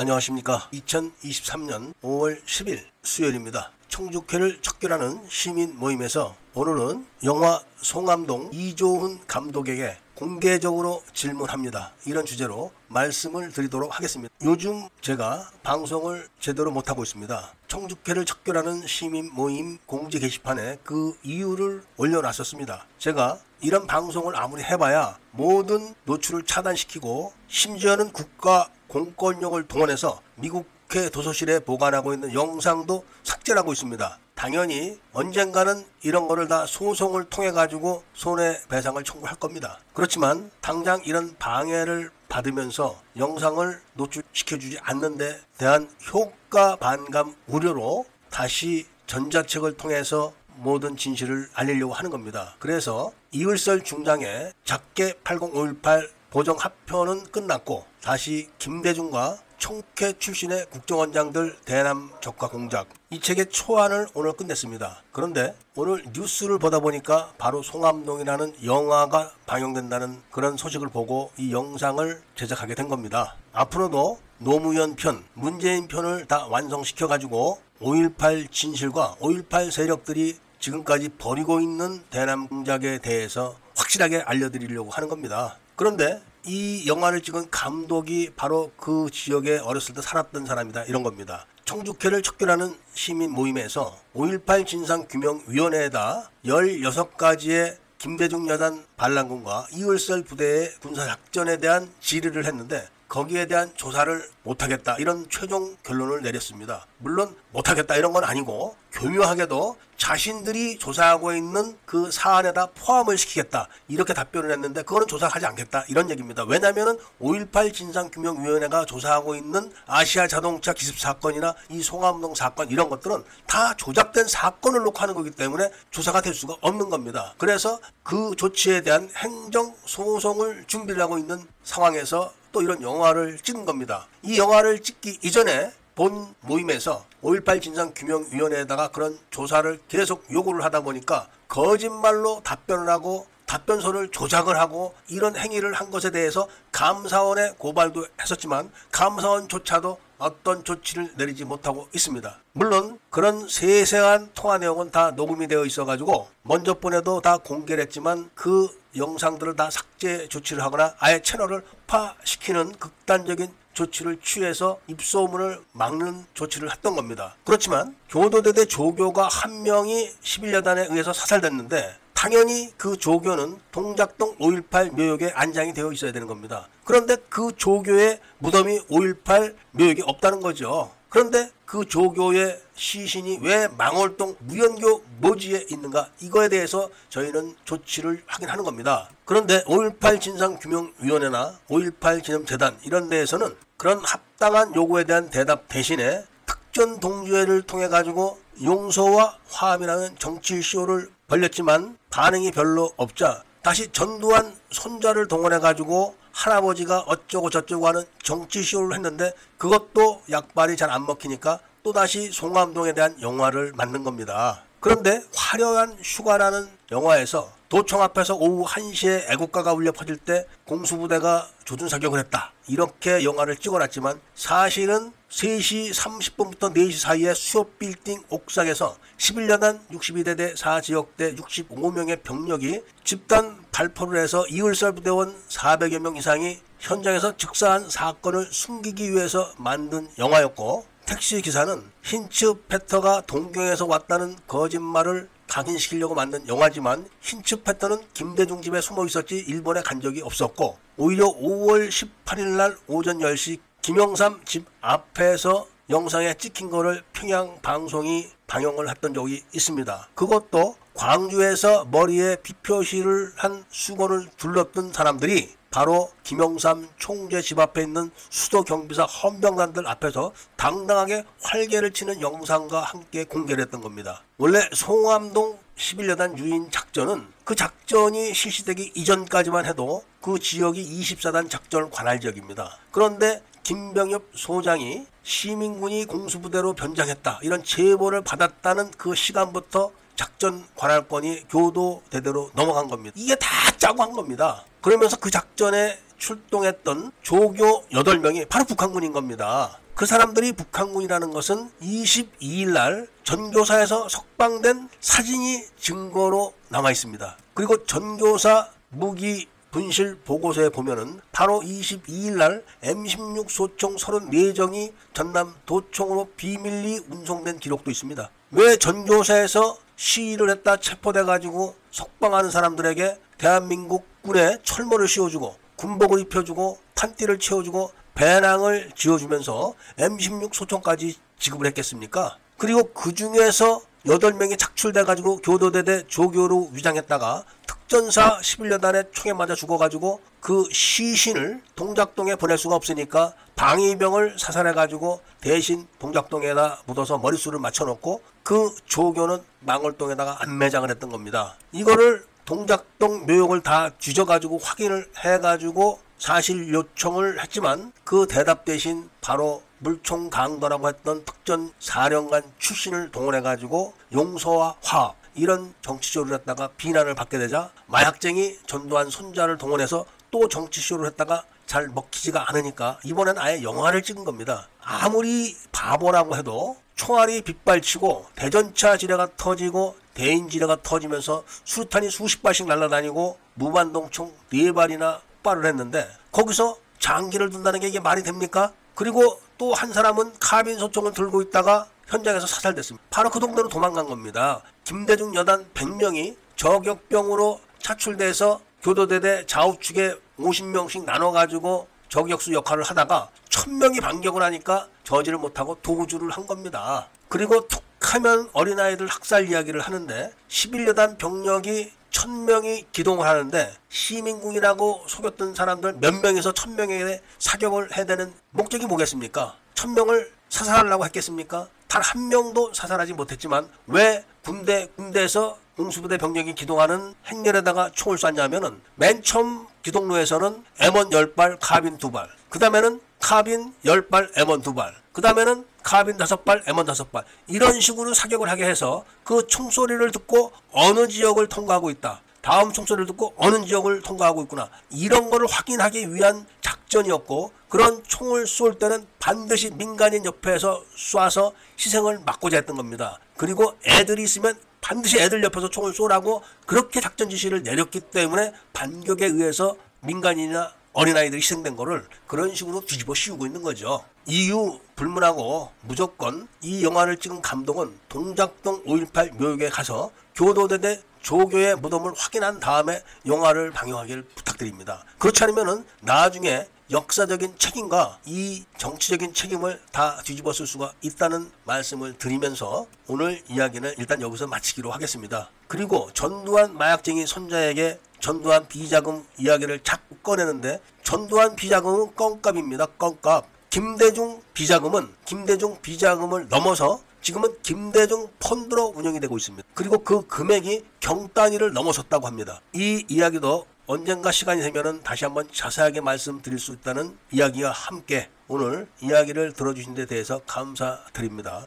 안녕하십니까. 2023년 5월 10일 수요일입니다. 청주회를 척결하는 시민 모임에서 오늘은 영화 송암동 이조훈 감독에게 공개적으로 질문합니다. 이런 주제로 말씀을 드리도록 하겠습니다. 요즘 제가 방송을 제대로 못하고 있습니다. 청주회를 척결하는 시민 모임 공지 게시판에 그 이유를 올려놨었습니다. 제가 이런 방송을 아무리 해봐야 모든 노출을 차단시키고 심지어는 국가 공권력을 동원해서 미국회 도서실에 보관하고 있는 영상도 삭제하고 있습니다. 당연히 언젠가는 이런 거를 다 소송을 통해 가지고 손해배상을 청구할 겁니다. 그렇지만 당장 이런 방해를 받으면서 영상을 노출시켜주지 않는 데 대한 효과 반감 우려로 다시 전자책을 통해서 모든 진실을 알리려고 하는 겁니다. 그래서 이을설 중장의 작게 80518 보정 합편은 끝났고 다시 김대중과 총회 출신의 국정원장들 대남 적화 공작 이 책의 초안을 오늘 끝냈습니다. 그런데 오늘 뉴스를 보다 보니까 바로 송암동이라는 영화가 방영된다는 그런 소식을 보고 이 영상을 제작하게 된 겁니다. 앞으로도 노무현 편, 문재인 편을 다 완성시켜 가지고 5.18 진실과 5.18 세력들이 지금까지 벌이고 있는 대남 공작에 대해서 확실하게 알려드리려고 하는 겁니다. 그런데 이 영화를 찍은 감독이 바로 그 지역에 어렸을 때 살았던 사람이다 이런 겁니다. 청주회를 척결하는 시민 모임에서 5.18 진상규명위원회에다 16가지의 김대중 여단 반란군과 이월설 부대의 군사작전에 대한 질의를 했는데 거기에 대한 조사를 못하겠다 이런 최종 결론을 내렸습니다. 물론 못하겠다 이런 건 아니고 교묘하게도 자신들이 조사하고 있는 그 사안에다 포함을 시키겠다 이렇게 답변을 했는데 그거는 조사하지 않겠다 이런 얘기입니다. 왜냐하면 5.18 진상규명위원회가 조사하고 있는 아시아 자동차 기습 사건이나 이 송암동 사건 이런 것들은 다 조작된 사건을 놓고 하는 거기 때문에 조사가 될 수가 없는 겁니다. 그래서 그 조치에 대한 행정 소송을 준비를 하고 있는 상황에서 또 이런 영화를 찍은 겁니다. 이 영화를 찍기 이전에 본 모임에서 5.18 진상규명위원회에다가 그런 조사를 계속 요구를 하다 보니까 거짓말로 답변을 하고 답변서를 조작을 하고 이런 행위를 한 것에 대해서 감사원에 고발도 했었지만 감사원조차도 어떤 조치를 내리지 못하고 있습니다. 물론 그런 세세한 통화 내용은 다 녹음이 되어 있어가지고 먼저 보내도 다 공개를 했지만 그 영상들을 다 삭제 조치를 하거나 아예 채널을 파시키는 극단적인 조치를 취해서 입소문을 막는 조치를 했던 겁니다. 그렇지만 교도대대 조교가 한 명이 11여단에 의해서 사살됐는데 당연히 그 조교는 동작동 5.18 묘역에 안장이 되어 있어야 되는 겁니다. 그런데 그 조교의 무덤이 5.18 묘역에 없다는 거죠. 그런데 그 조교의 시신이 왜 망월동 무연교 모지에 있는가 이거에 대해서 저희는 조치를 하긴 하는 겁니다. 그런데 5.18 진상규명위원회나 5.18 기념재단 이런 데에서는 그런 합당한 요구에 대한 대답 대신에 특전 동주회를 통해 가지고 용서와 화합이라는 정치 쇼를 벌렸지만 반응이 별로 없자 다시 전두환 손자를 동원해 가지고 할아버지가 어쩌고 저쩌고 하는 정치 쇼를 했는데 그것도 약발이 잘 안 먹히니까 또다시 송암동에 대한 영화를 만든 겁니다. 그런데 화려한 휴가라는 영화에서 도청 앞에서 오후 1시에 애국가가 울려 퍼질 때 공수부대가 조준 사격을 했다. 이렇게 영화를 찍어놨지만 사실은 3시 30분부터 4시 사이에 수업 빌딩 옥상에서 11년단 62대대 4지역대 65명의 병력이 집단 발포를 해서 이을설 부대원 400여 명 이상이 현장에서 즉사한 사건을 숨기기 위해서 만든 영화였고 택시 기사는 힌츠 페터가 동경에서 왔다는 거짓말을 각인시키려고 만든 영화지만 힌츠 페터는 김대중 집에 숨어 있었지 일본에 간 적이 없었고 오히려 5월 18일 날 오전 10시 김영삼 집 앞에서 영상에 찍힌 거를 평양 방송이 방영을 했던 적이 있습니다. 그것도 광주에서 머리에 비표시를 한 수건을 둘렀던 사람들이 바로 김영삼 총재 집 앞에 있는 수도 경비사 헌병단들 앞에서 당당하게 활개를 치는 영상과 함께 공개를 했던 겁니다. 원래 송암동 11여단 유인 작전은 그 작전이 실시되기 이전까지만 해도 그 지역이 24단 작전 관할 지역입니다. 그런데 김병엽 소장이 시민군이 공수부대로 변장했다 이런 제보를 받았다는 그 시간부터 작전 관할권이 교도대대로 넘어간 겁니다. 이게 다 짜고 한 겁니다. 그러면서 그 작전에 출동했던 조교 8명이 바로 북한군인 겁니다. 그 사람들이 북한군이라는 것은 22일 날 전교사에서 석방된 사진이 증거로 남아 있습니다. 그리고 전교사 무기 분실 보고서에 보면은 바로 22일 날 M16 소총 34정이 전남 도청으로 비밀리 운송된 기록도 있습니다. 왜 전교사에서 시위를 했다 체포돼 가지고 석방하는 사람들에게 대한민국 군에 철모를 씌워주고 군복을 입혀주고 탄띠를 채워주고 배낭을 지어주면서 M16 소총까지 지급을 했겠습니까? 그리고 그 중에서 8명이 착출돼가지고 교도대대 조교로 위장했다가 특전사 11여단에 총에 맞아 죽어가지고 그 시신을 동작동에 보낼 수가 없으니까 방위병을 사살해가지고 대신 동작동에다 묻어서 머릿수를 맞춰놓고 그 조교는 망월동에다가 안매장을 했던 겁니다. 이거를 동작동 묘역을 다 뒤져가지고 확인을 해가지고 사실 요청을 했지만 그 대답 대신 바로 물총 강도라고 했던 특전 사령관 출신을 동원해가지고 용서와 화합 이런 정치쇼를 했다가 비난을 받게 되자 마약쟁이 전두환 손자를 동원해서 또 정치쇼를 했다가 잘 먹히지가 않으니까 이번엔 아예 영화를 찍은 겁니다. 아무리 바보라고 해도 총알이 빗발치고 대전차 지뢰가 터지고 대인 지뢰가 터지면서 수탄이 수십 발씩 날아다니고 무반동총 네 발이나 폭발을 했는데 거기서 장기를 둔다는 게 이게 말이 됩니까? 그리고 또 한 사람은 카빈 소총을 들고 있다가 현장에서 사살됐습니다. 바로 그 동네로 도망간 겁니다. 김대중 여단 100명이 저격병으로 차출돼서 교도대대 좌우측에 50명씩 나눠가지고 저격수 역할을 하다가 1000명이 반격을 하니까 저지를 못하고 도주를 한 겁니다. 그리고 툭 하면 어린아이들 학살 이야기를 하는데 11여단 병력이 1000명이 기동을 하는데 시민군이라고 속였던 사람들 몇 명에서 1000명에게 사격을 해야 되는 목적이 뭐겠습니까? 1000명을 사살하려고 했겠습니까? 단 한 명도 사살하지 못했지만 왜 군대 군대에서 공수부대 병력이 기동하는 행렬에다가 총을 쐈냐면은 맨 처음 기동로에서는 M1 10발, 카빈 2발. 그 다음에는 카빈 10발, M1 2발. 그 다음에는 카빈 5발, M1 5발. 이런 식으로 사격을 하게 해서 그 총소리를 듣고 어느 지역을 통과하고 있다. 다음 총소리를 듣고 어느 지역을 통과하고 있구나. 이런 거를 확인하기 위한 작전이었고 그런 총을 쏠 때는 반드시 민간인 옆에서 쏴서 희생을 막고자 했던 겁니다. 그리고 애들이 있으면 반드시 애들 옆에서 총을 쏘라고 그렇게 작전 지시를 내렸기 때문에 반격에 의해서 민간인이나 어린아이들이 희생된 거를 그런 식으로 뒤집어 씌우고 있는 거죠. 이유 불문하고 무조건 이 영화를 찍은 감독은 동작동 5.18 묘역에 가서 교도대대 조교의 무덤을 확인한 다음에 영화를 방영하기를 부탁드립니다. 그렇지 않으면은 나중에 역사적인 책임과 이 정치적인 책임을 다 뒤집어 쓸 수가 있다는 말씀을 드리면서 오늘 이야기는 일단 여기서 마치기로 하겠습니다. 그리고 전두환 마약쟁이 손자에게 전두환 비자금 이야기를 자꾸 꺼내는데 전두환 비자금은 껌값입니다. 껌값. 김대중 비자금은 김대중 비자금을 넘어서 지금은 김대중 펀드로 운영이 되고 있습니다. 그리고 그 금액이 경 단위를 넘어섰다고 합니다. 이 이야기도 언젠가 시간이 되면 다시 한번 자세하게 말씀드릴 수 있다는 이야기와 함께 오늘 이야기를 들어주신 데 대해서 감사드립니다.